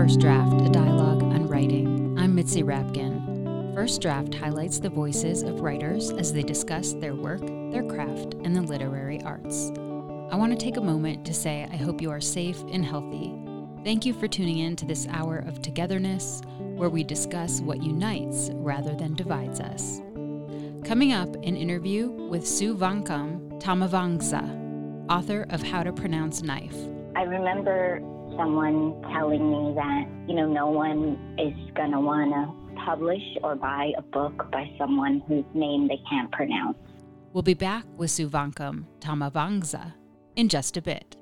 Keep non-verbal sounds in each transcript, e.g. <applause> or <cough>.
First Draft, a dialogue on writing. I'm Mitzi Rapkin. First Draft highlights the voices of writers as they discuss their work, their craft, and the literary arts. I want to take a moment to say I hope you are safe and healthy. Thank you for tuning in to this hour of togetherness where we discuss what unites rather than divides us. Coming up, an interview with Souvankham Thammavongsa, author of How to Pronounce Knife. I remember someone telling me that, you know, no one is going to want to publish or buy a book by someone whose name they can't pronounce. We'll be back with Souvankham Thammavongsa in just a bit.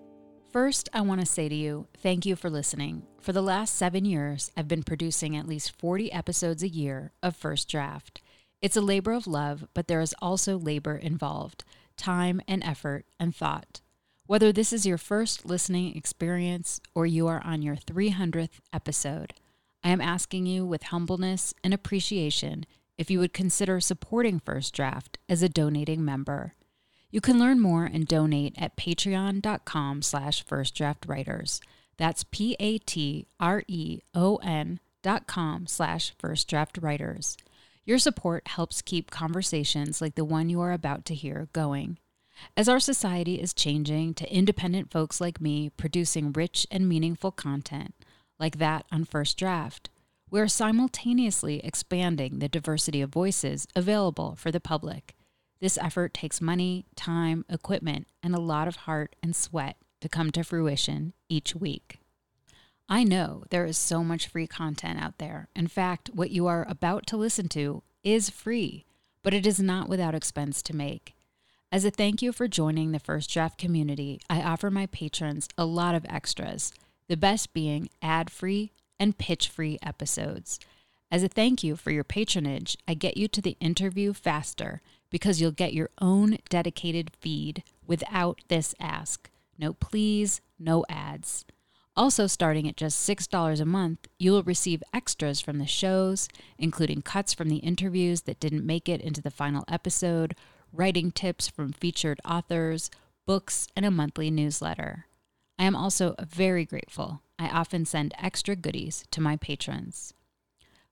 First, I want to say to you, thank you for listening. For the last seven years, I've been producing at least 40 episodes a year of First Draft. It's a labor of love, but there is also labor involved time and effort and thought. Whether this is your first listening experience or you are on your 300th episode, I am asking you with humbleness and appreciation if you would consider supporting First Draft as a donating member. You can learn more and donate at patreon.com slash firstdraftwriters. That's P-A-T-R-E-O-N dot com slash firstdraftwriters. Your support helps keep conversations like the one you are about to hear going. As our society is changing to independent folks like me producing rich and meaningful content, like that on First Draft, we are simultaneously expanding the diversity of voices available for the public. This effort takes money, time, equipment, and a lot of heart and sweat to come to fruition each week. I know there is so much free content out there. In fact, what you are about to listen to is free, but it is not without expense to make. As a thank you for joining the First Draft community, I offer my patrons a lot of extras, the best being ad free and pitch free episodes. As a thank you for your patronage, I get you to the interview faster because you'll get your own dedicated feed without this ask. No please, no ads. Also, starting at just $6 a month, you will receive extras from the shows, including cuts from the interviews that didn't make it into the final episode, writing tips from featured authors, books, and a monthly newsletter. I am also very grateful. I often send extra goodies to my patrons.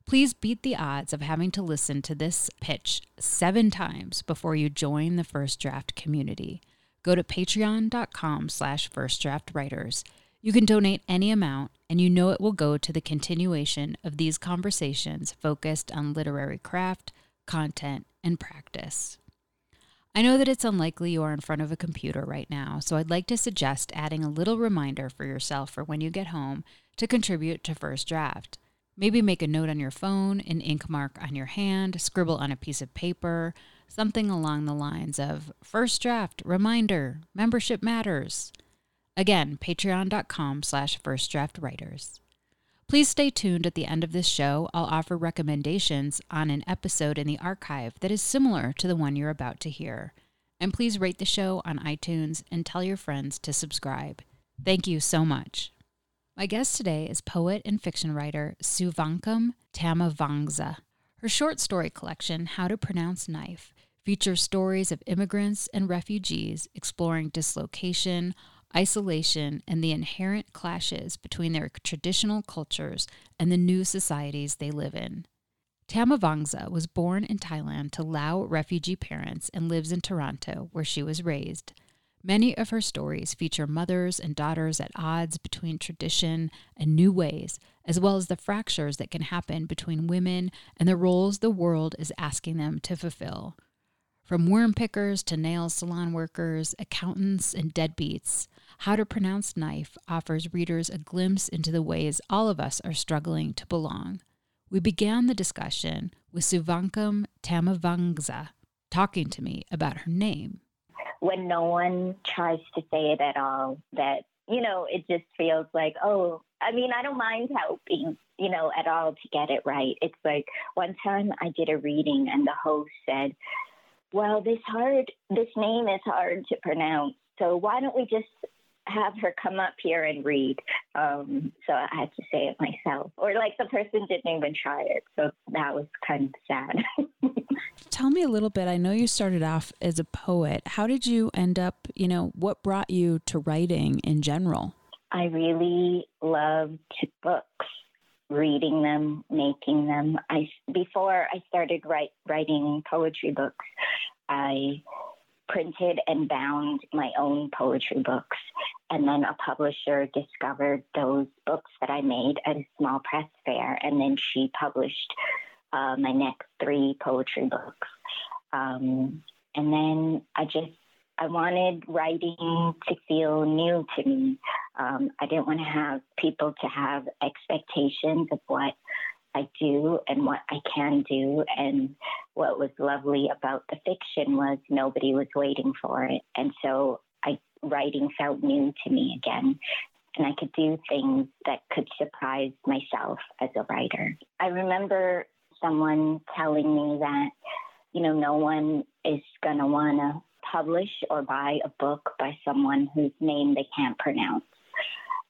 Please beat the odds of having to listen to this pitch seven times before you join the First Draft community. Go to patreon.com slash firstdraftwriters. You can donate any amount, and you know it will go to the continuation of these conversations focused on literary craft, content, and practice. I know that it's unlikely you are in front of a computer right now, so I'd like to suggest adding a little reminder for yourself for when you get home to contribute to First Draft. Maybe make a note on your phone, an ink mark on your hand, scribble on a piece of paper, something along the lines of First Draft, reminder, membership matters. Again, patreon.com slash firstdraftwriters. Please stay tuned at the end of this show. I'll offer recommendations on an episode in the archive that is similar to the one you're about to hear. And please rate the show on iTunes and tell your friends to subscribe. Thank you so much. My guest today is poet and fiction writer Souvankham Thammavongsa. Her short story collection, How to Pronounce Knife, features stories of immigrants and refugees exploring dislocation, isolation, and the inherent clashes between their traditional cultures and the new societies they live in. Thammavongsa was born in Thailand to Lao refugee parents and lives in Toronto, where she was raised. Many of her stories feature mothers and daughters at odds between tradition and new ways, as well as the fractures that can happen between women and the roles the world is asking them to fulfill. From worm pickers to nail salon workers, accountants, and deadbeats, How to Pronounce Knife offers readers a glimpse into the ways all of us are struggling to belong. We began the discussion with Souvankham Thammavongsa talking to me about her name. When no one tries to say it at all, that, you know, it just feels like, oh, I mean, I don't mind helping, you know, at all to get it right. It's like one time I did a reading and the host said, well, this hard, this name is hard to pronounce. So why don't we just have her come up here and read? Um, so I had to say it myself, or like the person didn't even try it. So that was kind of sad. <laughs> Tell me a little bit. I know you started off as a poet. How did you end up, you know, what brought you to writing in general? I really loved books, reading them, making them. I before I started write, writing poetry books, I printed and bound my own poetry books. And then a publisher discovered those books that I made at a small press fair, and then she published uh, my next three poetry books. Um, and then I just I wanted writing to feel new to me. Um, I didn't want to have people to have expectations of what I do and what I can do. And what was lovely about the fiction was nobody was waiting for it. And so I writing felt new to me again. And I could do things that could surprise myself as a writer. I remember someone telling me that, you know, no one is going to want to publish or buy a book by someone whose name they can't pronounce.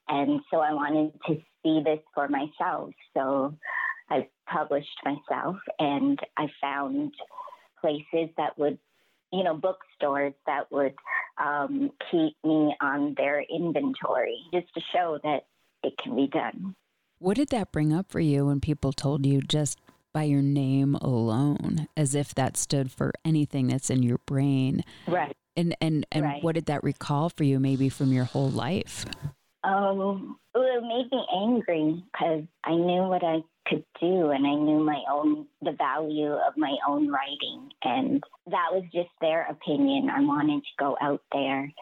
And so I wanted to see this for myself. So I published myself and I found places that would, you know, bookstores that would um, keep me on their inventory just to show that it can be done. What did that bring up for you when people told you just by your name alone, as if that stood for anything that's in your brain? Right. And and and right. what did that recall for you, maybe from your whole life? Um, it made me angry because I knew what I could do and I knew my own, the value of my own writing. And that was just their opinion. I wanted to go out there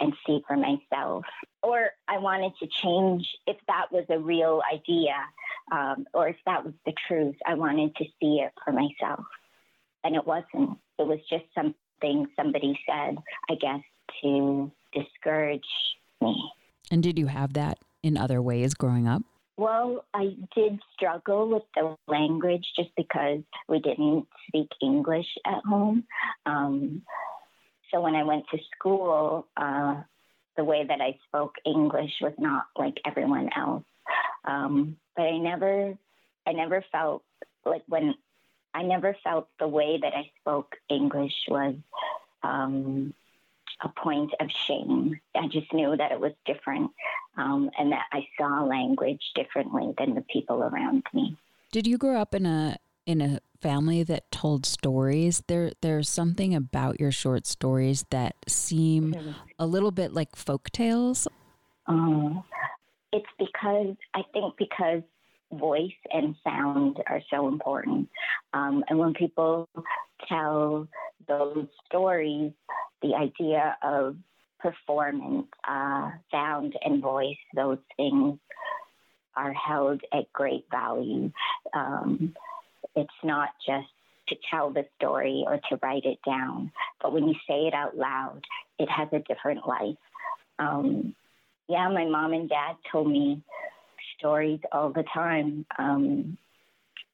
and see for myself. Or I wanted to change if that was a real idea um, or if that was the truth. I wanted to see it for myself. And it wasn't. It was just something somebody said, I guess, to discourage me. And did you have that in other ways growing up? Well, I did struggle with the language just because we didn't speak English at home. Um, so when I went to school, uh, the way that I spoke English was not like everyone else. Um, but I never, I never felt like when I never felt the way that I spoke English was um, a point of shame. I just knew that it was different um, and that I saw language differently than the people around me. Did you grow up in a in a family that told stories? There there's something about your short stories that seem a little bit like folk tales. Um, it's because I think because voice and sound are so important. Um, and when people tell those stories, the idea of performance, uh, sound, and voice, those things are held at great value. Um, it's not just to tell the story or to write it down, but when you say it out loud, it has a different life. Um, yeah, my mom and dad told me stories all the time. Um,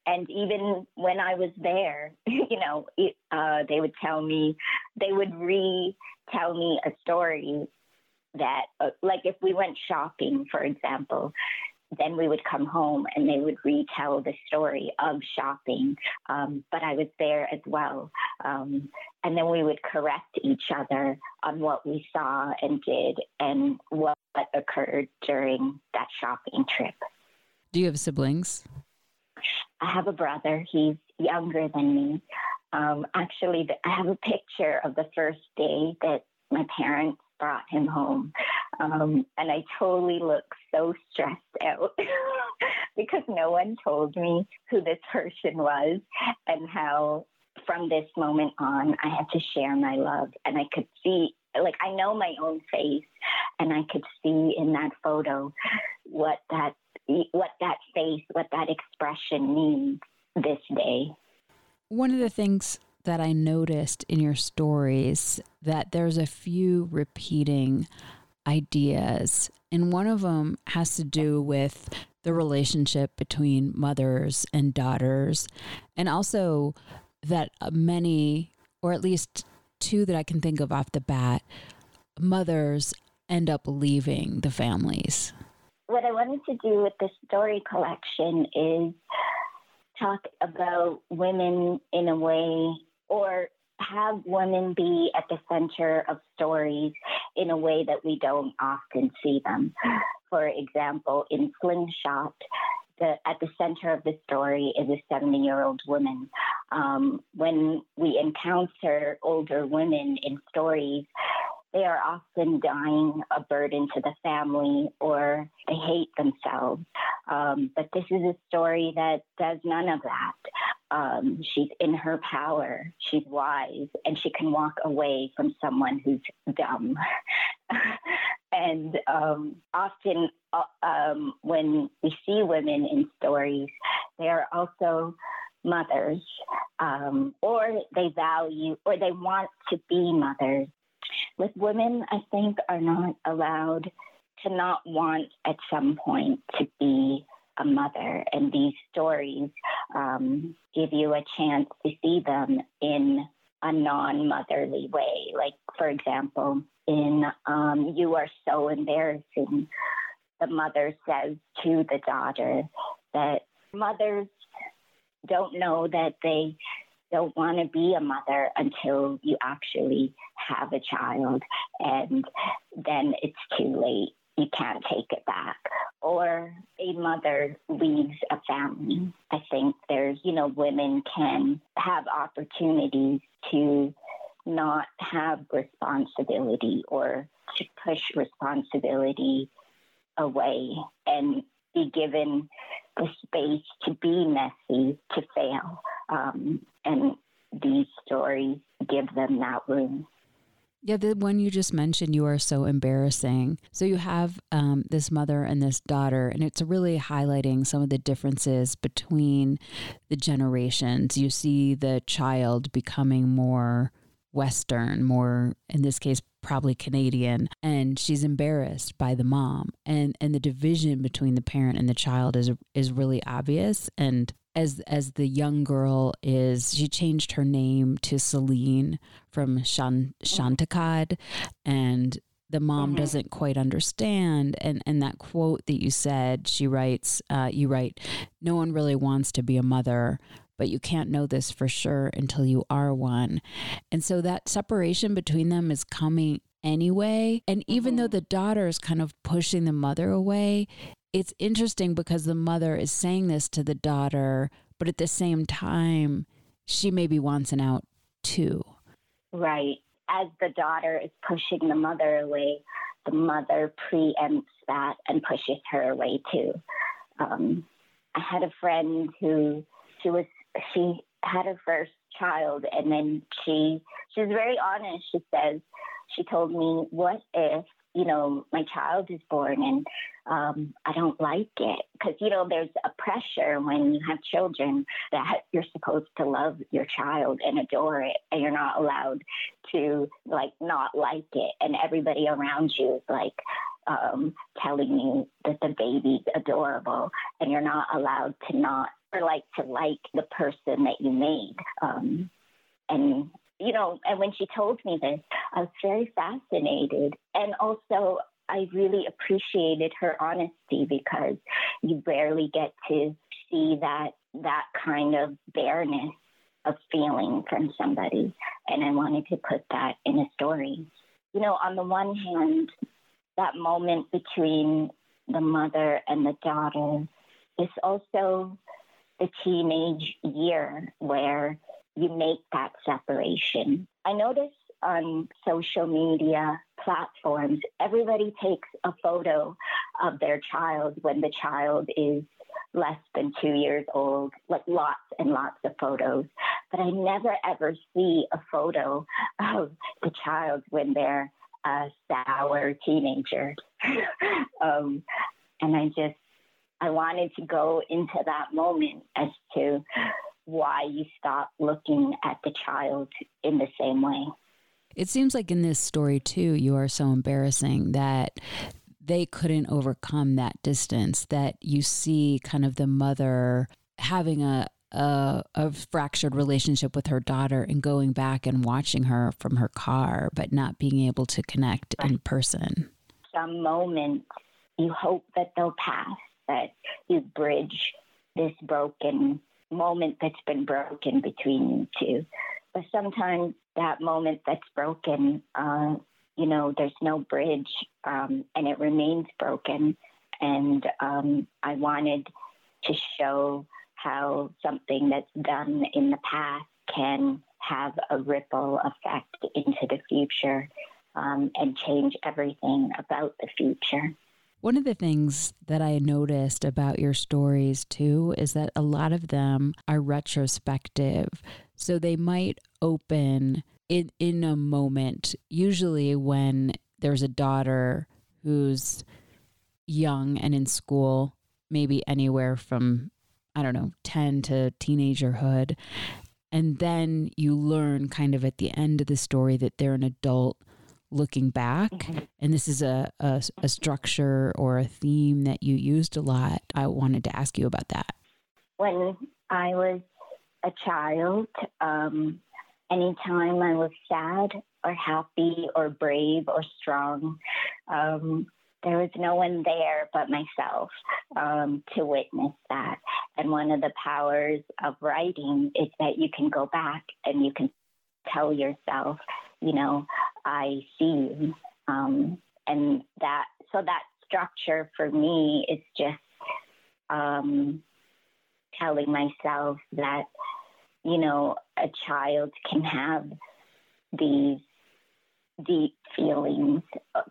and even when I was there, <laughs> you know, it, uh, they would tell me, they would retell me a story that, uh, like, if we went shopping, for example, then we would come home and they would retell the story of shopping. Um, but I was there as well. Um, and then we would correct each other on what we saw and did and what occurred during that shopping trip. Do you have siblings? I have a brother. He's younger than me. Um, actually, I have a picture of the first day that my parents brought him home. Um, and I totally look so stressed out <laughs> because no one told me who this person was and how from this moment on I had to share my love. And I could see, like, I know my own face and I could see in that photo what that what that face, what that expression means this day. One of the things that I noticed in your stories that there's a few repeating ideas and one of them has to do with the relationship between mothers and daughters and also that uh, many or at least two that I can think of off the bat mothers end up leaving the families what I wanted to do with the story collection is talk about women in a way or have women be at the center of stories in a way that we don't often see them. for example, in Slingshot, the, at the center of the story is a 70 year old woman. Um, when we encounter older women in stories, they are often dying a burden to the family or they hate themselves. Um, but this is a story that does none of that. Um, she's in her power, she's wise, and she can walk away from someone who's dumb. <laughs> and um, often, uh, um, when we see women in stories, they are also mothers, um, or they value or they want to be mothers with women, I think, are not allowed to not want at some point to be a mother. And these stories um, give you a chance to see them in a non motherly way. Like, for example, in um, You Are So Embarrassing, the mother says to the daughter that mothers don't know that they don't want to be a mother until you actually have a child, and then it's too late. You can't take it back. Or a mother leaves a family. I think there's, you know, women can have opportunities to not have responsibility or to push responsibility away and be given the space to be messy, to fail. Um, and these stories give them that room. Yeah, the one you just mentioned, you are so embarrassing. So you have um, this mother and this daughter, and it's really highlighting some of the differences between the generations. You see the child becoming more Western, more in this case, probably Canadian, and she's embarrassed by the mom, and and the division between the parent and the child is is really obvious. And as as the young girl is, she changed her name to Celine from Shan, Chantekad, and the mom mm-hmm. doesn't quite understand and and that quote that you said she writes uh, you write no one really wants to be a mother but you can't know this for sure until you are one. And so that separation between them is coming anyway. And even mm-hmm. though the daughter is kind of pushing the mother away, it's interesting because the mother is saying this to the daughter, but at the same time, she maybe wants an out too. Right. As the daughter is pushing the mother away, the mother preempts that and pushes her away too. Um, I had a friend who she was she had her first child and then she she's very honest. She says she told me what if you know my child is born and um, i don't like it? Because you know there's a pressure when you have children that you're supposed to love your child and adore it and you're not allowed to like not like it. And everybody around you is like um, telling you that the baby's adorable and you're not allowed to not or like to like the person that you made. Um, and you know, and when she told me this, I was very fascinated, and also I really appreciated her honesty because you rarely get to see that that kind of bareness of feeling from somebody. And I wanted to put that in a story. You know, on the one hand, that moment between the mother and the daughter is also the teenage year where you make that separation. I notice on social media platforms, everybody takes a photo of their child when the child is less than two years old, like lots and lots of photos. But I never ever see a photo of the child when they're a sour teenager. <laughs> um, and I just I wanted to go into that moment as to why you stop looking at the child in the same way. It seems like in this story, too, you are so embarrassing that they couldn't overcome that distance, that you see kind of the mother having a, a, a, fractured relationship with her daughter and going back and watching her from her car, but not being able to connect in person. Some moments you hope that they'll pass that you bridge this broken moment that's been broken between you two. But sometimes that moment that's broken, uh, you know, there's no bridge um, and it remains broken. and um, I wanted to show how something that's done in the past can have a ripple effect into the future um, and change everything about the future. One of the things that I noticed about your stories too is that a lot of them are retrospective. So they might open in, in a moment, usually when there's a daughter who's young and in school, maybe anywhere from, I don't know, 10 to teenagerhood. And then you learn kind of at the end of the story that they're an adult looking back mm-hmm. and this is a, a, a structure or a theme that you used a lot i wanted to ask you about that when i was a child um, anytime i was sad or happy or brave or strong um, there was no one there but myself um, to witness that. And one of the powers of writing is that you can go back and you can tell yourself, you know, I see you. Um, and that, so that structure for me is just um, telling myself that, you know, a child can have these deep feelings,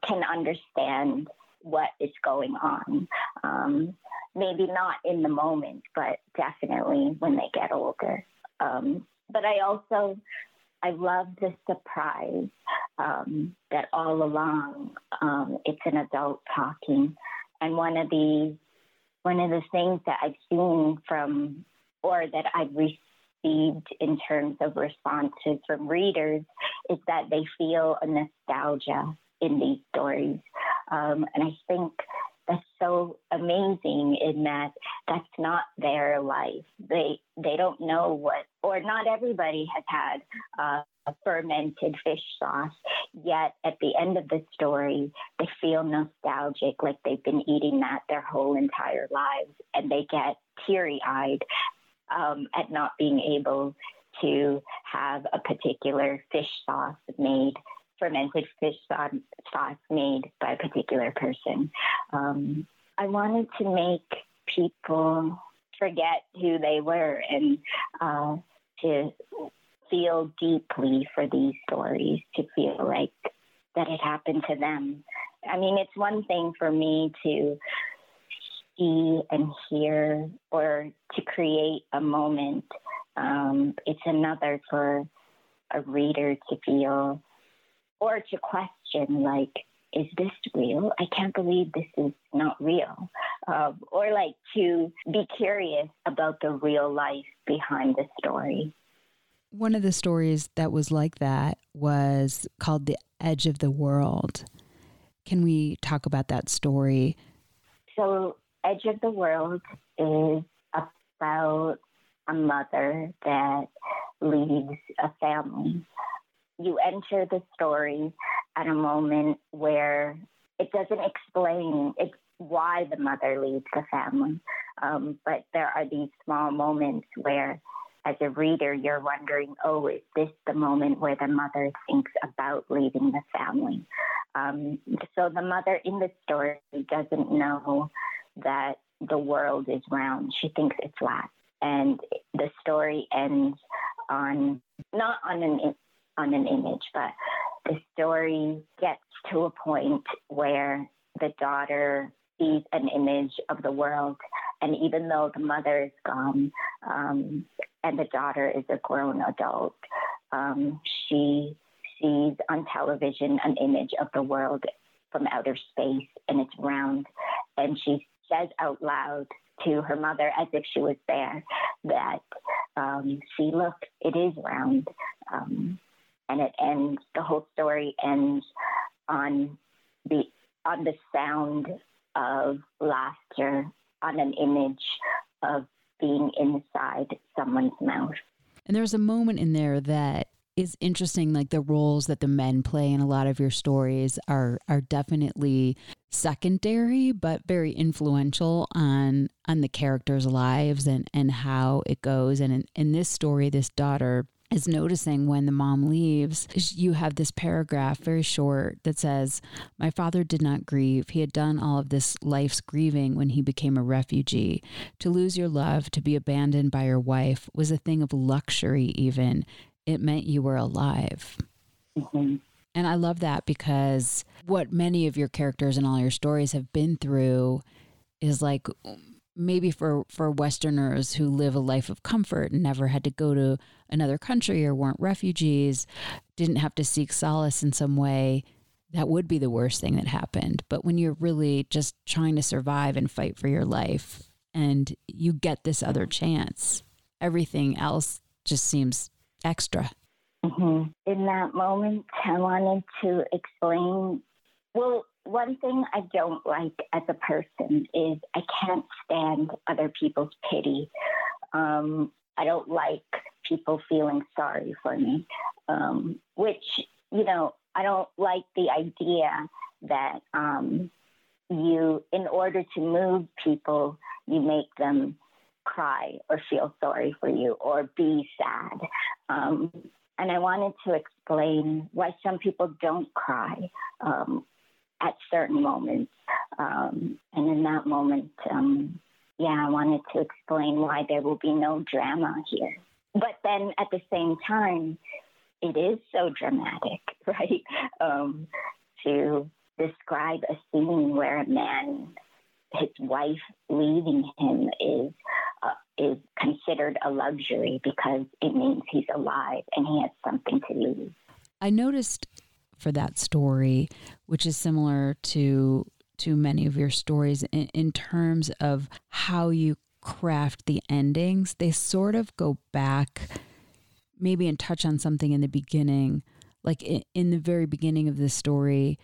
can understand what is going on. Um, maybe not in the moment, but definitely when they get older. Um, but I also I love the surprise um, that all along um, it's an adult talking, and one of the one of the things that I've seen from or that I've received in terms of responses from readers is that they feel a nostalgia in these stories, um, and I think that's so amazing in that that's not their life. They they don't know what, or not everybody has had uh, a fermented fish sauce. Yet at the end of the story, they feel nostalgic, like they've been eating that their whole entire lives, and they get teary eyed um, at not being able to have a particular fish sauce made fermented fish sauce made by a particular person. Um, I wanted to make people forget who they were and uh, to feel deeply for these stories, to feel like that it happened to them. I mean, it's one thing for me to see and hear or to create a moment. Um, it's another for a reader to feel or to question like is this real? I can't believe this is not real. Um, or like to be curious about the real life behind the story. One of the stories that was like that was called the edge of the world. Can we talk about that story? So edge of the world is about a mother that leaves a family you enter the story at a moment where it doesn't explain why the mother leaves the family. Um, but there are these small moments where, as a reader, you're wondering, oh, is this the moment where the mother thinks about leaving the family? Um, so the mother in the story doesn't know that the world is round. She thinks it's flat. And the story ends on not on an on an image, but the story gets to a point where the daughter sees an image of the world. And even though the mother is gone um, and the daughter is a grown adult, um, she sees on television an image of the world from outer space and it's round. And she says out loud to her mother, as if she was there, that, um, see, look, it is round. Um, and it ends. The whole story ends on the on the sound of laughter, on an image of being inside someone's mouth. And there's a moment in there that is interesting like the roles that the men play in a lot of your stories are are definitely secondary but very influential on on the characters lives and and how it goes and in, in this story this daughter is noticing when the mom leaves, you have this paragraph, very short, that says, My father did not grieve. He had done all of this life's grieving when he became a refugee. To lose your love, to be abandoned by your wife, was a thing of luxury, even. It meant you were alive. Mm-hmm. And I love that because what many of your characters and all your stories have been through is like maybe for for westerners who live a life of comfort and never had to go to another country or weren't refugees didn't have to seek solace in some way that would be the worst thing that happened but when you're really just trying to survive and fight for your life and you get this other chance everything else just seems extra mm-hmm. in that moment i wanted to explain well one thing I don't like as a person is I can't stand other people's pity. Um, I don't like people feeling sorry for me, um, which, you know, I don't like the idea that um, you, in order to move people, you make them cry or feel sorry for you or be sad. Um, and I wanted to explain why some people don't cry. Um, at certain moments. Um, and in that moment, um, yeah, I wanted to explain why there will be no drama here. But then at the same time, it is so dramatic, <laughs> right? Um, to describe a scene where a man, his wife leaving him is uh, is considered a luxury because it means he's alive and he has something to lose. I noticed for that story, which is similar to to many of your stories in, in terms of how you craft the endings. They sort of go back, maybe and touch on something in the beginning, like in, in the very beginning of the story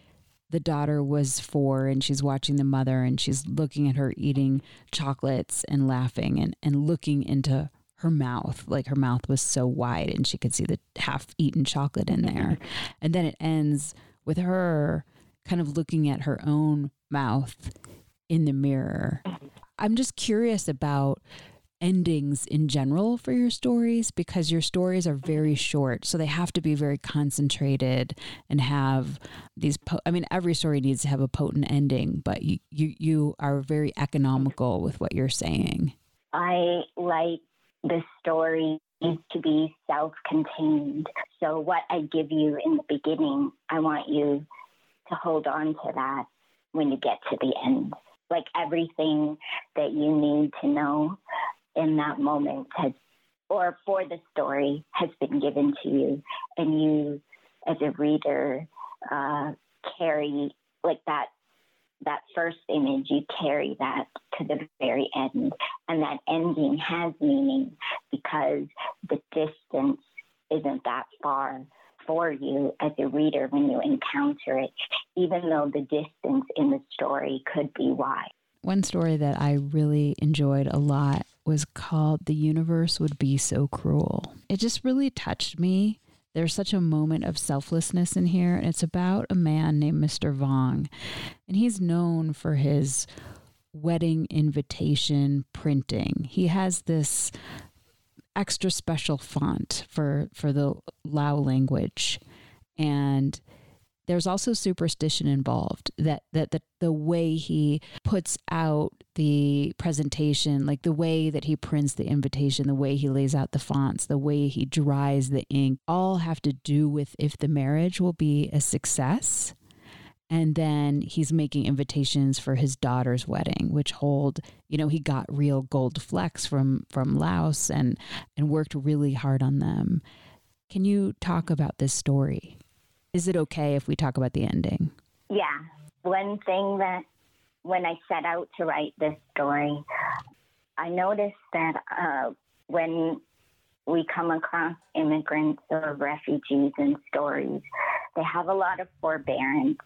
the daughter was four and she's watching the mother and she's looking at her eating chocolates and laughing and, and looking into her mouth. Like her mouth was so wide and she could see the half eaten chocolate in there. <laughs> And then it ends with her kind of looking at her own mouth in the mirror mm-hmm. I'm just curious about endings in general for your stories because your stories are very short so they have to be very concentrated and have these po- i mean every story needs to have a potent ending but you you, you are very economical with what you're saying i like the story needs to be self contained. So, what I give you in the beginning, I want you to hold on to that when you get to the end. Like everything that you need to know in that moment has, or for the story, has been given to you. And you, as a reader, uh, carry like that that first image, you carry that to the very end. And that ending has meaning because the distance isn't that far for you as a reader when you encounter it, even though the distance in the story could be wide. One story that I really enjoyed a lot was called The Universe Would Be So Cruel. It just really touched me there's such a moment of selflessness in here. And it's about a man named Mr. Vong. And he's known for his wedding invitation printing. He has this extra special font for, for the Lao language. And there's also superstition involved that that the, the way he puts out the presentation like the way that he prints the invitation the way he lays out the fonts the way he dries the ink all have to do with if the marriage will be a success and then he's making invitations for his daughter's wedding which hold you know he got real gold flecks from from Laos and and worked really hard on them can you talk about this story is it okay if we talk about the ending? Yeah. One thing that when I set out to write this story, I noticed that uh, when we come across immigrants or refugees in stories, they have a lot of forbearance.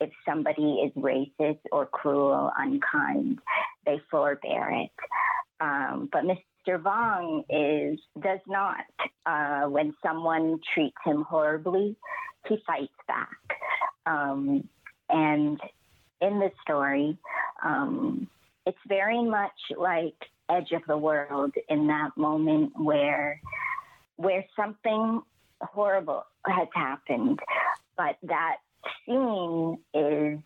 If somebody is racist or cruel, unkind, they forbear it. Um, but Mr. Vong is does not. Uh, when someone treats him horribly, he fights back. Um, and in the story, um, it's very much like Edge of the World in that moment where where something horrible has happened, but that scene is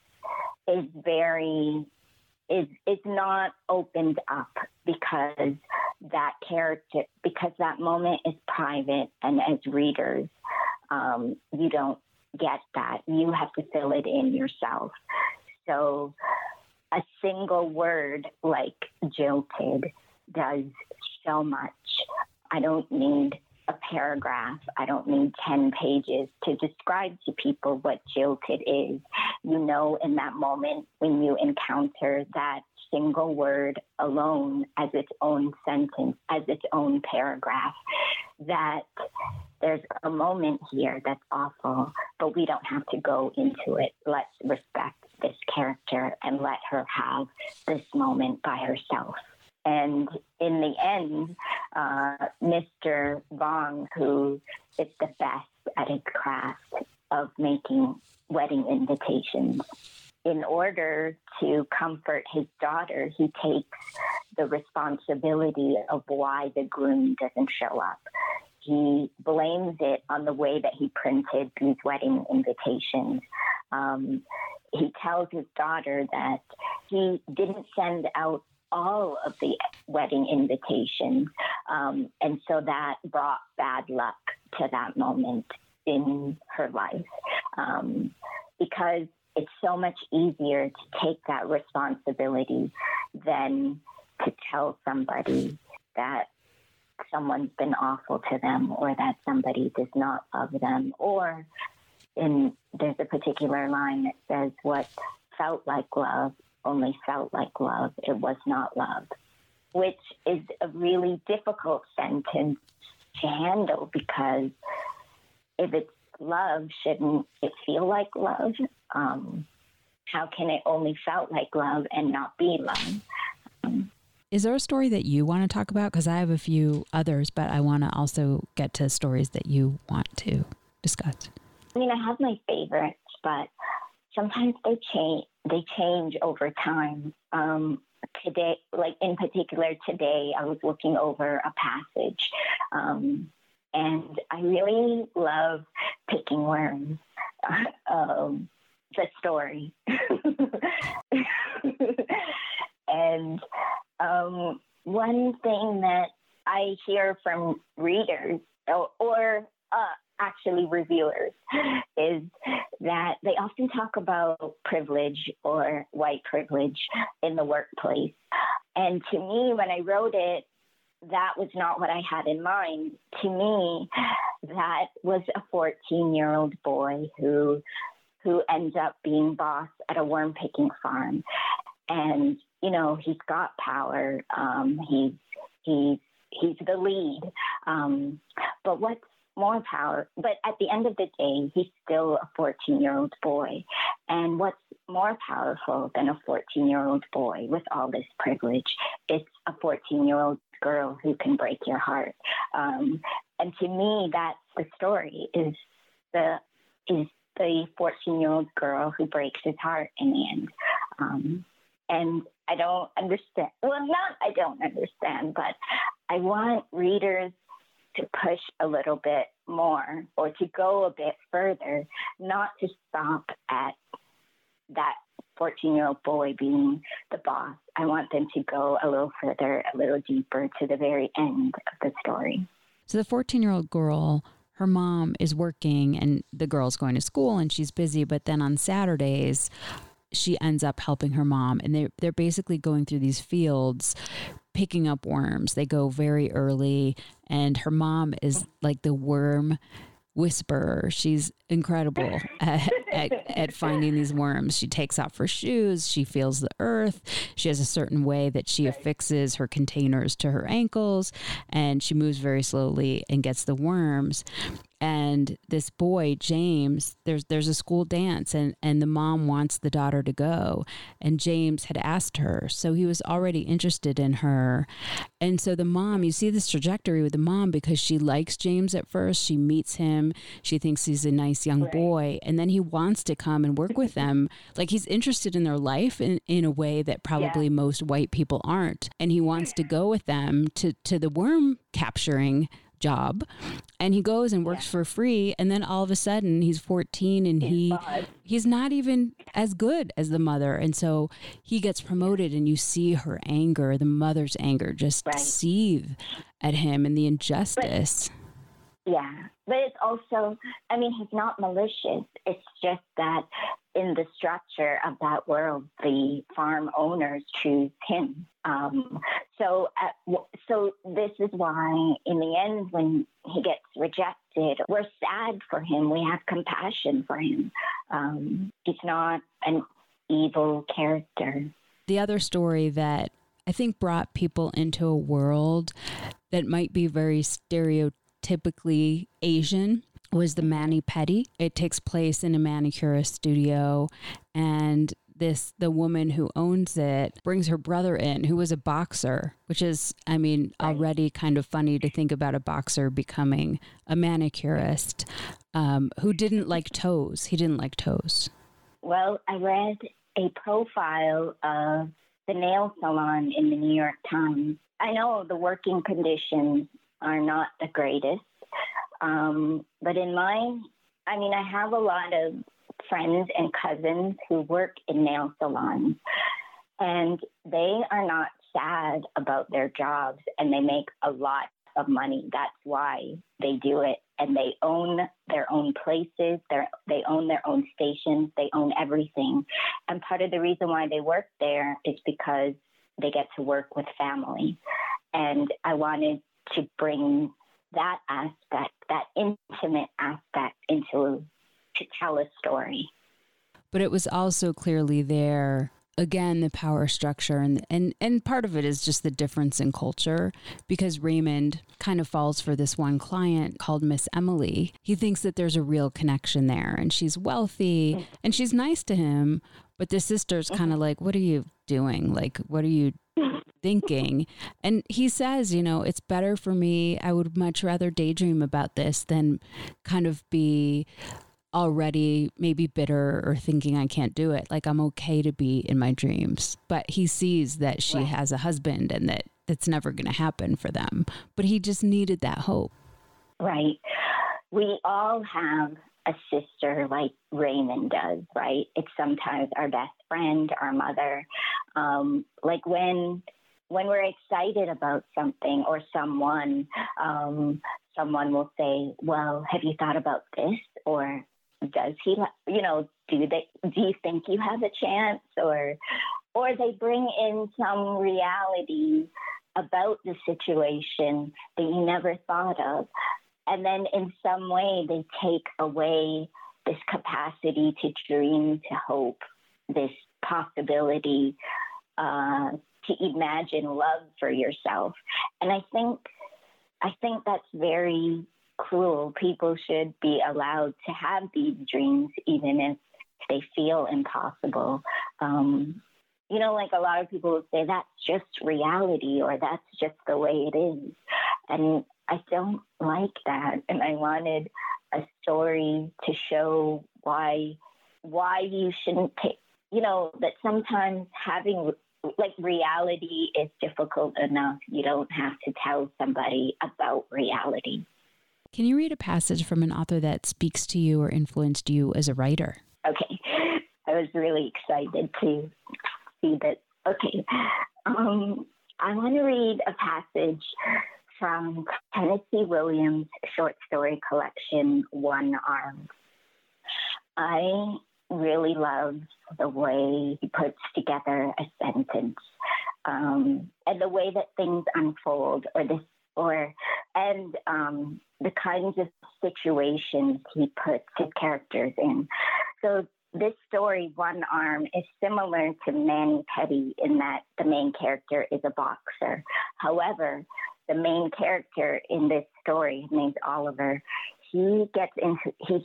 is very is is not opened up because that character because that moment is private and as readers um, you don't get that. You have to fill it in yourself. So a single word like jilted does so much. I don't need a paragraph. I don't need 10 pages to describe to people what jilted is. You know, in that moment when you encounter that single word alone as its own sentence, as its own paragraph, that there's a moment here that's awful, but we don't have to go into it. Let's respect this character and let her have this moment by herself. And in the end, uh, Mr. Vong, who is the best at his craft of making wedding invitations, in order to comfort his daughter, he takes the responsibility of why the groom doesn't show up. He blames it on the way that he printed these wedding invitations. Um, he tells his daughter that he didn't send out all of the wedding invitations. Um, and so that brought bad luck to that moment in her life um, because it's so much easier to take that responsibility than to tell somebody that someone's been awful to them or that somebody does not love them or in there's a particular line that says what felt like love only felt like love. It was not love, which is a really difficult sentence to handle because if it's love, shouldn't it feel like love? Um, how can it only felt like love and not be love? Um, is there a story that you want to talk about? Because I have a few others, but I want to also get to stories that you want to discuss. I mean, I have my favorites, but sometimes they change they change over time. Um, today, like in particular today, I was looking over a passage, um, and I really love picking worms. <laughs> um, the story, <laughs> and um, one thing that I hear from readers or, or uh, actually reviewers is that they often talk about privilege or white privilege in the workplace. And to me, when I wrote it, that was not what I had in mind. To me, that was a 14 year old boy who who ends up being boss at a worm picking farm. And, you know, he's got power. Um, he's he's he's the lead. Um, but what's more power. But at the end of the day, he's still a 14 year old boy. And what's more powerful than a 14 year old boy with all this privilege? It's a 14 year old girl who can break your heart. Um, and to me, that's the story is the, is the 14 year old girl who breaks his heart in the end. Um, and I don't understand. Well, not I don't understand, but I want readers to push a little bit more or to go a bit further, not to stop at that 14 year old boy being the boss. I want them to go a little further, a little deeper to the very end of the story. So the 14 year old girl, her mom is working and the girl's going to school and she's busy, but then on Saturdays, she ends up helping her mom and they they're basically going through these fields picking up worms. They go very early, and her mom is like the worm whisperer. She's incredible <laughs> at, at, at, finding these worms. She takes off her shoes. She feels the earth. She has a certain way that she affixes her containers to her ankles, and she moves very slowly and gets the worms and this boy James there's there's a school dance and and the mom wants the daughter to go. And James had asked her so he was already interested in her. And so the mom you see this trajectory with the mom because she likes James at first. She meets him. She thinks he's a nice young right. boy. And then he wants to come and work with them. Like he's interested in their life in, in a way that probably yeah. most white people aren't. And he wants to go with them to to the worm capturing job and he goes and works yeah. for free and then all of a sudden he's 14 and he he's not even as good as the mother and so he gets promoted and you see her anger the mother's anger just right. seethe at him and the injustice but, yeah but it's also i mean he's not malicious it's just that in the structure of that world, the farm owners choose him. Um, so, uh, so this is why, in the end, when he gets rejected, we're sad for him. We have compassion for him. Um, he's not an evil character. The other story that I think brought people into a world that might be very stereotypically Asian was the Mani Pedi. It takes place in a manicurist studio and this the woman who owns it brings her brother in who was a boxer which is i mean already kind of funny to think about a boxer becoming a manicurist um, who didn't like toes. He didn't like toes. Well i read a profile of the nail salon in the new york times. I know the working conditions are not the greatest um, but in my, I mean, I have a lot of friends and cousins who work in nail salons, and they are not sad about their jobs and they make a lot of money. That's why they do it. And they own their own places, they own their own stations, they own everything. And part of the reason why they work there is because they get to work with family. And I wanted to bring that aspect, that intimate aspect into to tell a story. But it was also clearly there again the power structure and and and part of it is just the difference in culture because Raymond kind of falls for this one client called Miss Emily. He thinks that there's a real connection there and she's wealthy mm. and she's nice to him, but the sister's kind of mm-hmm. like what are you doing? Like what are you <laughs> thinking. And he says, you know, it's better for me. I would much rather daydream about this than kind of be already maybe bitter or thinking I can't do it. Like I'm okay to be in my dreams. But he sees that she right. has a husband and that that's never going to happen for them. But he just needed that hope. Right. We all have a sister like Raymond does, right? It's sometimes our best friend, our mother. Um, like when when we're excited about something or someone, um, someone will say, "Well, have you thought about this?" Or does he, you know, do they? Do you think you have a chance? Or, or they bring in some reality about the situation that you never thought of, and then in some way they take away this capacity to dream, to hope, this possibility. Uh, to imagine love for yourself. And I think I think that's very cruel. People should be allowed to have these dreams even if they feel impossible. Um, you know, like a lot of people say that's just reality or that's just the way it is. And I don't like that. And I wanted a story to show why why you shouldn't take you know, that sometimes having like reality is difficult enough. You don't have to tell somebody about reality. Can you read a passage from an author that speaks to you or influenced you as a writer? Okay. I was really excited to see that. Okay. Um, I want to read a passage from Tennessee Williams' short story collection, One Arm. I really love the way he puts together a sentence um, and the way that things unfold or this or and um, the kinds of situations he puts his characters in. So this story, One Arm, is similar to Mani Pedi in that the main character is a boxer. However, the main character in this story, his name's Oliver, he gets into he's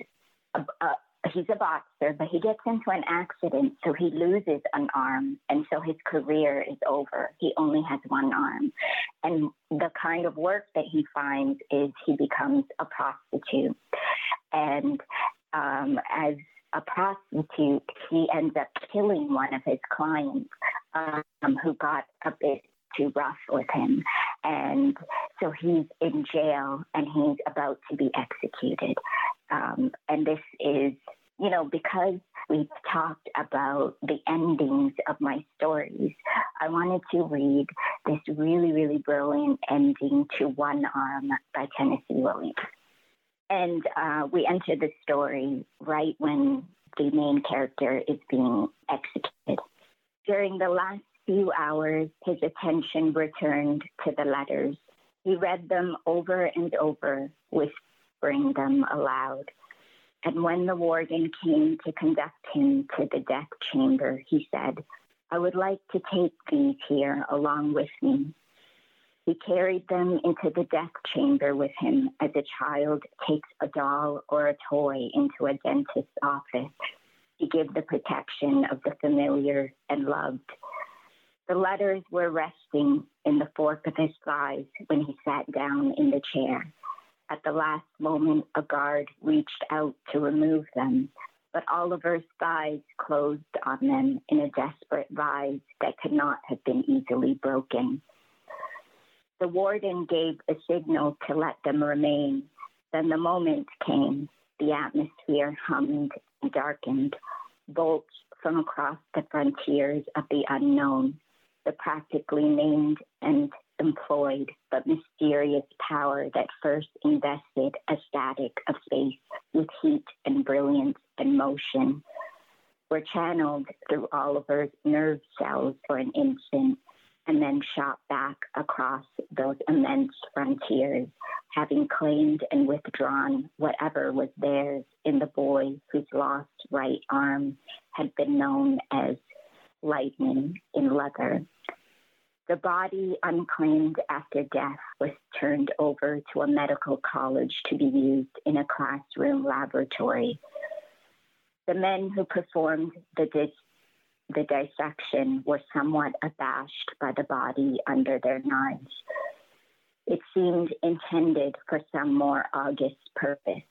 a, a, he's a boxer, but he gets into an accident, so he loses an arm, and so his career is over. He only has one arm. And the kind of work that he finds is he becomes a prostitute. And um, as a prostitute, he ends up killing one of his clients um, who got a bit too rough with him. And so he's in jail and he's about to be executed. Um, and this is, you know, because we've talked about the endings of my stories, I wanted to read this really, really brilliant ending to One Arm by Tennessee Williams. And uh, we enter the story right when the main character is being executed. During the last few hours, his attention returned to the letters. He read them over and over, whispering them aloud. And when the warden came to conduct him to the death chamber, he said, I would like to take these here along with me. He carried them into the death chamber with him as a child takes a doll or a toy into a dentist's office to give the protection of the familiar and loved. The letters were resting in the fork of his thighs when he sat down in the chair. At the last moment, a guard reached out to remove them, but Oliver's thighs closed on them in a desperate vise that could not have been easily broken. The warden gave a signal to let them remain. Then the moment came. The atmosphere hummed and darkened. Bolts from across the frontiers of the unknown, the practically named and employed but mysterious power that first invested a static of space with heat and brilliance and motion, were channeled through Oliver's nerve cells for an instant and then shot back across those immense frontiers, having claimed and withdrawn whatever was theirs in the boy whose lost right arm had been known as lightning in leather. The body, unclaimed after death, was turned over to a medical college to be used in a classroom laboratory. The men who performed the dis- the dissection were somewhat abashed by the body under their knives. It seemed intended for some more august purpose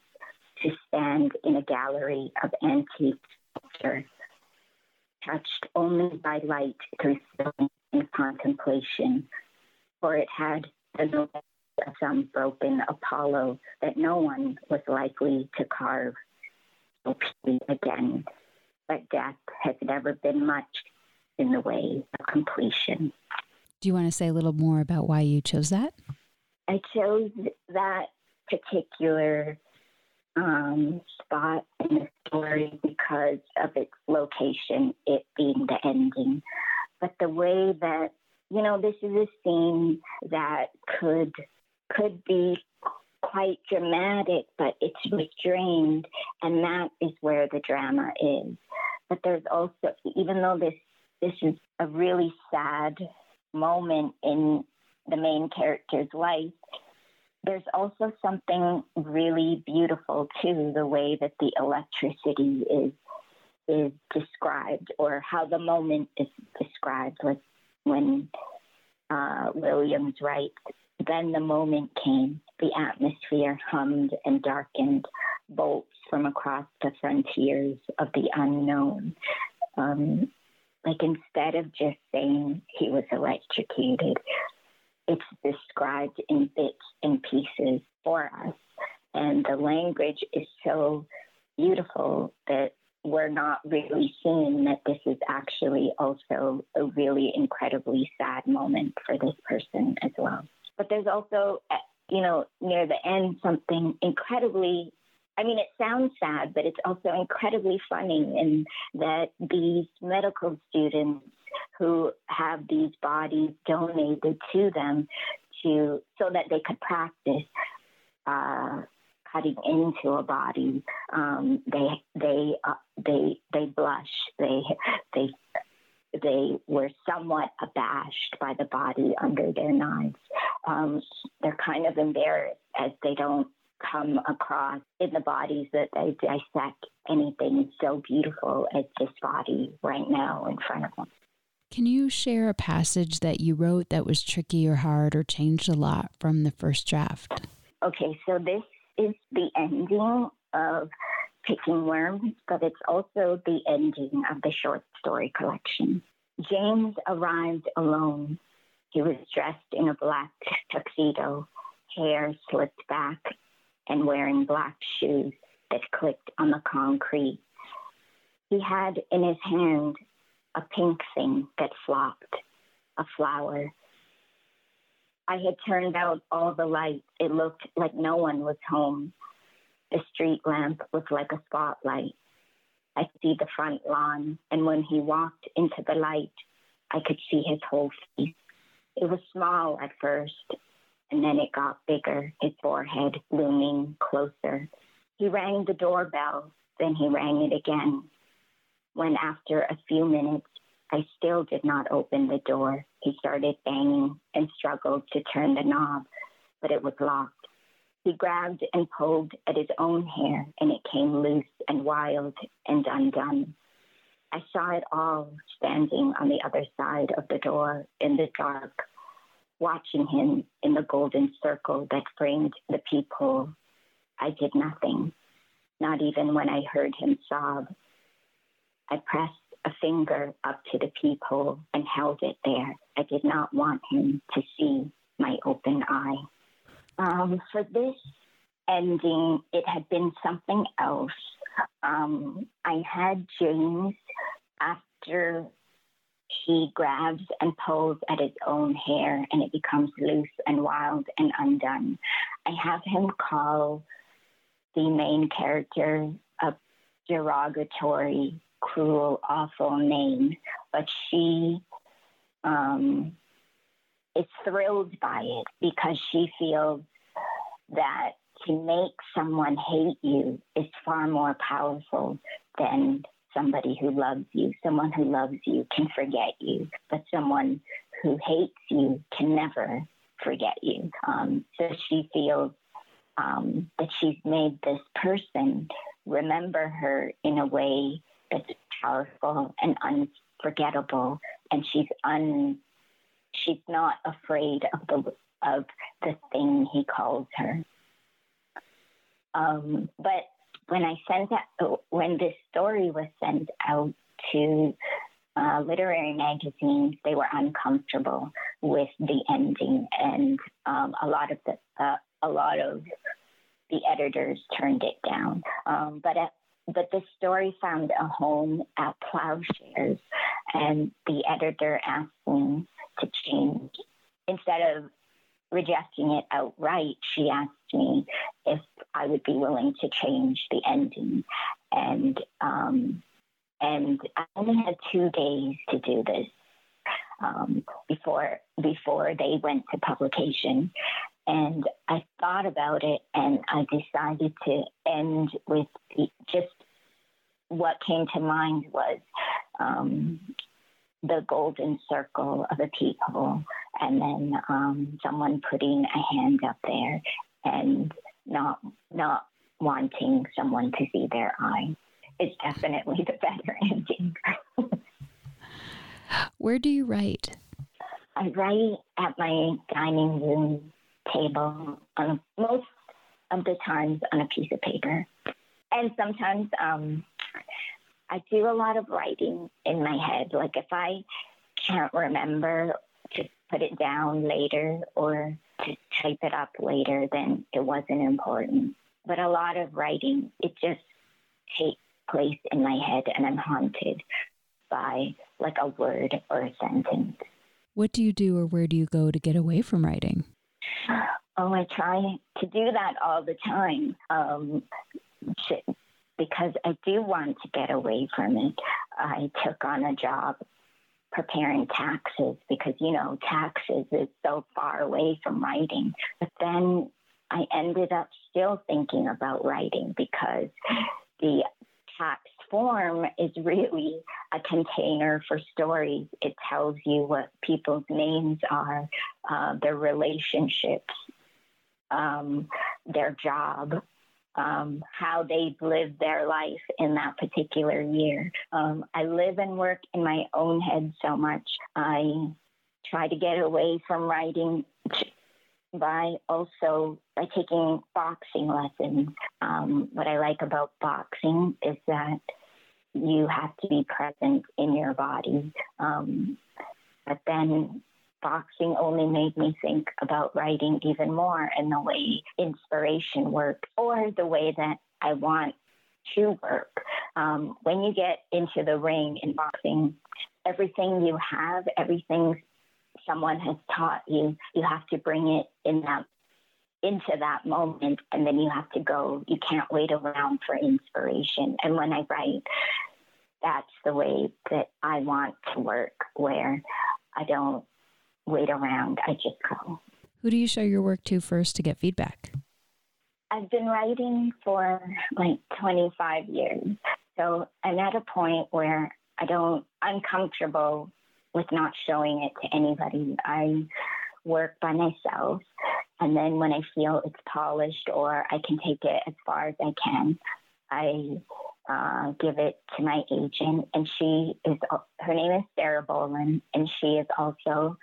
to stand in a gallery of antique sculpture, touched only by light through stone and contemplation, for it had the note of some broken Apollo that no one was likely to carve again but death has never been much in the way of completion. Do you want to say a little more about why you chose that? I chose that particular um, spot in the story because of its location, it being the ending. But the way that you know, this is a scene that could could be quite dramatic, but it's restrained, and that is where the drama is. But there's also, even though this this is a really sad moment in the main character's life, there's also something really beautiful too, the way that the electricity is is described or how the moment is described like when uh, Williams writes, then the moment came, the atmosphere hummed and darkened, bolts from across the frontiers of the unknown. Um, like instead of just saying he was electrocuted, it's described in bits and pieces for us. And the language is so beautiful that we're not really seeing that this is actually also a really incredibly sad moment for this person as well. But there's also, uh, you know, near the end, something incredibly I mean, it sounds sad, but it's also incredibly funny in that these medical students who have these bodies donated to them to so that they could practice uh, cutting into a body. Um, they they uh, they they blush. They they they were somewhat abashed by the body under their knives. Um, they're kind of embarrassed as they don't come across in the bodies that they dissect anything so beautiful as this body right now in front of them. Can you share a passage that you wrote that was tricky or hard or changed a lot from the first draft? Okay, so this is the ending of Picking Worms, but it's also the ending of the short story collection. James arrived alone. He was dressed in a black tuxedo, hair slicked back, and wearing black shoes that clicked on the concrete. He had in his hand a pink thing that flopped, a flower. I had turned out all the lights. It looked like no one was home. The street lamp was like a spotlight. I see the front lawn, and when he walked into the light, I could see his whole face. It was small at first, and then it got bigger, his forehead looming closer. He rang the doorbell, then he rang it again. When after a few minutes I still did not open the door, he started banging and struggled to turn the knob, but it was locked. He grabbed and pulled at his own hair, and it came loose and wild and undone. I saw it all standing on the other side of the door in the dark, watching him in the golden circle that framed the peephole. I did nothing, not even when I heard him sob. I pressed a finger up to the peephole and held it there. I did not want him to see my open eye. Um, for this ending, it had been something else. Um, I had James after he grabs and pulls at his own hair and it becomes loose and wild and undone. I have him call the main character a derogatory, cruel, awful name, but she um, is thrilled by it because she feels that to make someone hate you is far more powerful than somebody who loves you. Someone who loves you can forget you, but someone who hates you can never forget you. Um, so she feels um, that she's made this person remember her in a way that's powerful and unforgettable, and she's un she's not afraid of the of the thing he calls her. Um, but when I sent when this story was sent out to uh, literary magazines, they were uncomfortable with the ending, and um, a lot of the uh, a lot of the editors turned it down. Um, but at, but the story found a home at Ploughshares, and the editor asked me to change instead of rejecting it outright, she asked me if I would be willing to change the ending. And um, and I only had two days to do this um, before before they went to publication. And I thought about it, and I decided to end with the, just what came to mind was um, the golden circle of a peephole, and then um, someone putting a hand up there and not not wanting someone to see their eye. It's definitely the better <laughs> ending. Where do you write? I write at my dining room table on most of the times on a piece of paper, and sometimes um, I do a lot of writing in my head. Like if I can't remember to put it down later or to type it up later, then it wasn't important. But a lot of writing, it just takes place in my head and I'm haunted by like a word or a sentence. What do you do or where do you go to get away from writing? Oh, I try to do that all the time. Um, because I do want to get away from it. I took on a job preparing taxes because, you know, taxes is so far away from writing. But then I ended up still thinking about writing because the tax form is really a container for stories. It tells you what people's names are, uh, their relationships, um, their job, um, how they've lived their life in that particular year. Um, I live and work in my own head so much. I try to get away from writing by also by taking boxing lessons. Um, what I like about boxing is that you have to be present in your body. Um, but then boxing only made me think about writing even more and the way inspiration works or the way that I want to work. Um, when you get into the ring in boxing, everything you have, everything someone has taught you, you have to bring it in that into that moment and then you have to go. You can't wait around for inspiration. And when I write, that's the way that I want to work, where I don't wait around, I just go. Who do you show your work to first to get feedback? I've been writing for like 25 years. So I'm at a point where I don't, I'm comfortable with not showing it to anybody. I work by myself. And then when I feel it's polished or I can take it as far as I can, I uh, give it to my agent. And she is, her name is Sarah Bowlin, and she is also,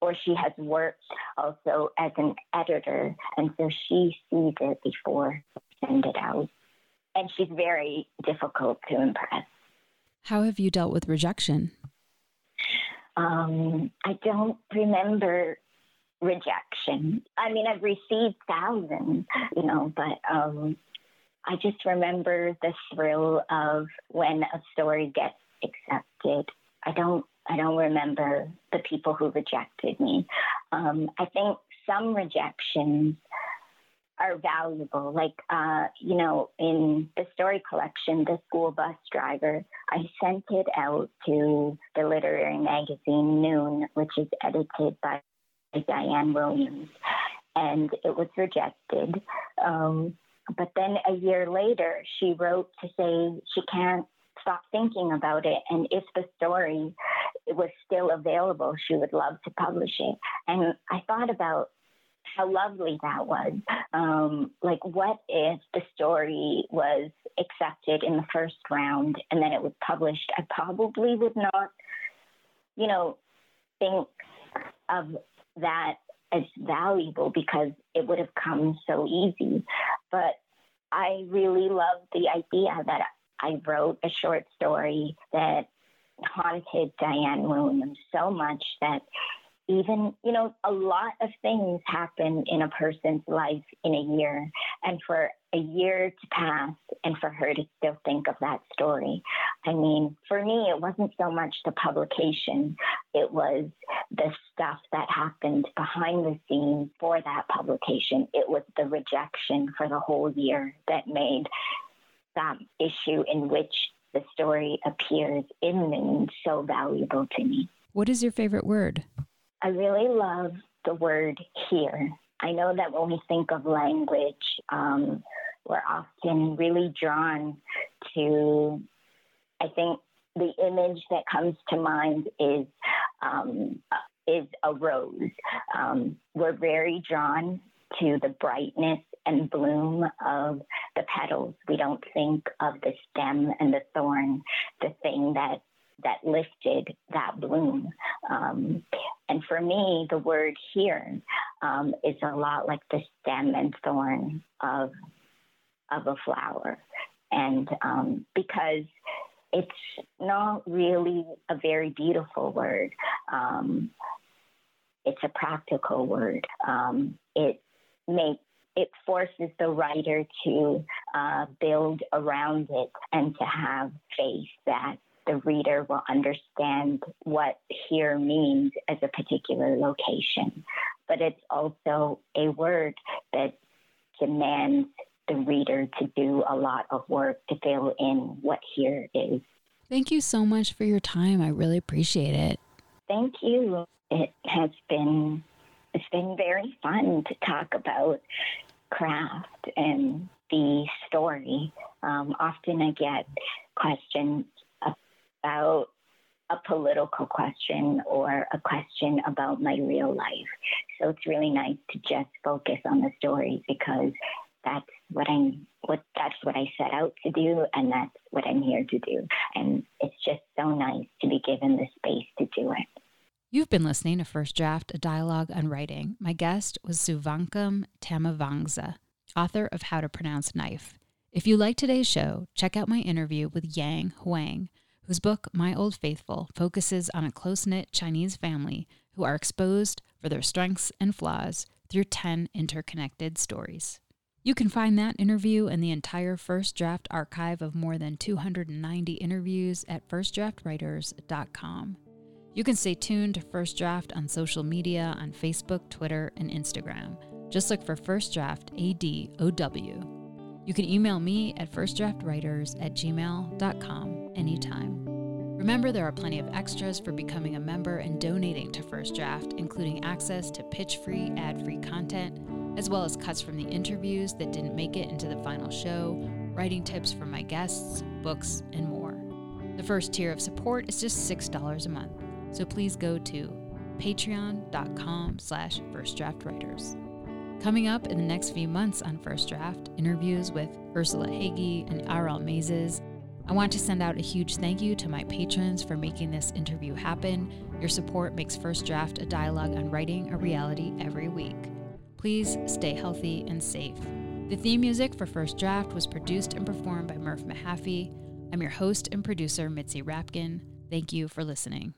or she has worked also as an editor. And so she sees it before I send it out. And she's very difficult to impress. How have you dealt with rejection? Um, I don't remember rejection. I mean, I've received thousands, you know, but um, I just remember the thrill of when a story gets accepted. I don't. I don't remember the people who rejected me. Um, I think some rejections are valuable. Like, uh, you know, in the story collection, The School Bus Driver, I sent it out to the literary magazine Noon, which is edited by Diane Williams, and it was rejected. Um, but then a year later, she wrote to say she can't stop thinking about it. And if the story was still available, she would love to publish it. And I thought about how lovely that was. Um, like, what if the story was accepted in the first round and then it was published? I probably would not, you know, think of that as valuable because it would have come so easy. But I really love the idea that I wrote a short story that haunted Diane Williams so much that even, you know, a lot of things happen in a person's life in a year. And for a year to pass and for her to still think of that story. I mean, for me, it wasn't so much the publication, it was the stuff that happened behind the scenes for that publication. It was the rejection for the whole year that made that issue in which the story appears in Noon so valuable to me. What is your favorite word? I really love the word here. I know that when we think of language, um, we're often really drawn to, I think the image that comes to mind is um, is a rose. Um, we're very drawn to the brightness and bloom of the petals. We don't think of the stem and the thorn, the thing that that lifted that bloom. Um, and for me, the word here um, is a lot like the stem and thorn of of a flower, and um, because it's not really a very beautiful word. Um, it's a practical word. Um, it makes it forces the writer to uh, build around it and to have faith that the reader will understand what here means as a particular location. But it's also a word that demands the reader to do a lot of work to fill in what here is. Thank you so much for your time. I really appreciate it. Thank you. It has been it's been very fun to talk about craft and the story. Um, often I get questions about a political question or a question about my real life. So it's really nice to just focus on the stories because that's what I'm what that's what I set out to do and that's what I'm here to do. And it's just so nice to be given the space to do it. You've been listening to First Draft, a dialogue on writing. My guest was Souvankham Thammavongsa, author of How to Pronounce Knife. If you like today's show, check out my interview with Yang Huang, whose book, My Old Faithful, focuses on a close knit Chinese family who are exposed for their strengths and flaws through 10 interconnected stories. You can find that interview and the entire First Draft archive of more than 290 interviews at firstdraftwriters.com. You can stay tuned to First Draft on social media on Facebook, Twitter, and Instagram. Just look for First Draft ADOW. You can email me at firstdraftwriters at gmail.com anytime. Remember, there are plenty of extras for becoming a member and donating to First Draft, including access to pitch free, ad free content, as well as cuts from the interviews that didn't make it into the final show, writing tips from my guests, books, and more. The first tier of support is just $6 a month, so please go to patreon.com slash firstdraftwriters. Coming up in the next few months on First Draft, interviews with Ursula Hegi and Aral Mazes. I want to send out a huge thank you to my patrons for making this interview happen. Your support makes First Draft a dialogue on writing a reality every week. Please stay healthy and safe. The theme music for First Draft was produced and performed by Murph Mahaffey. I'm your host and producer, Mitzi Rapkin. Thank you for listening.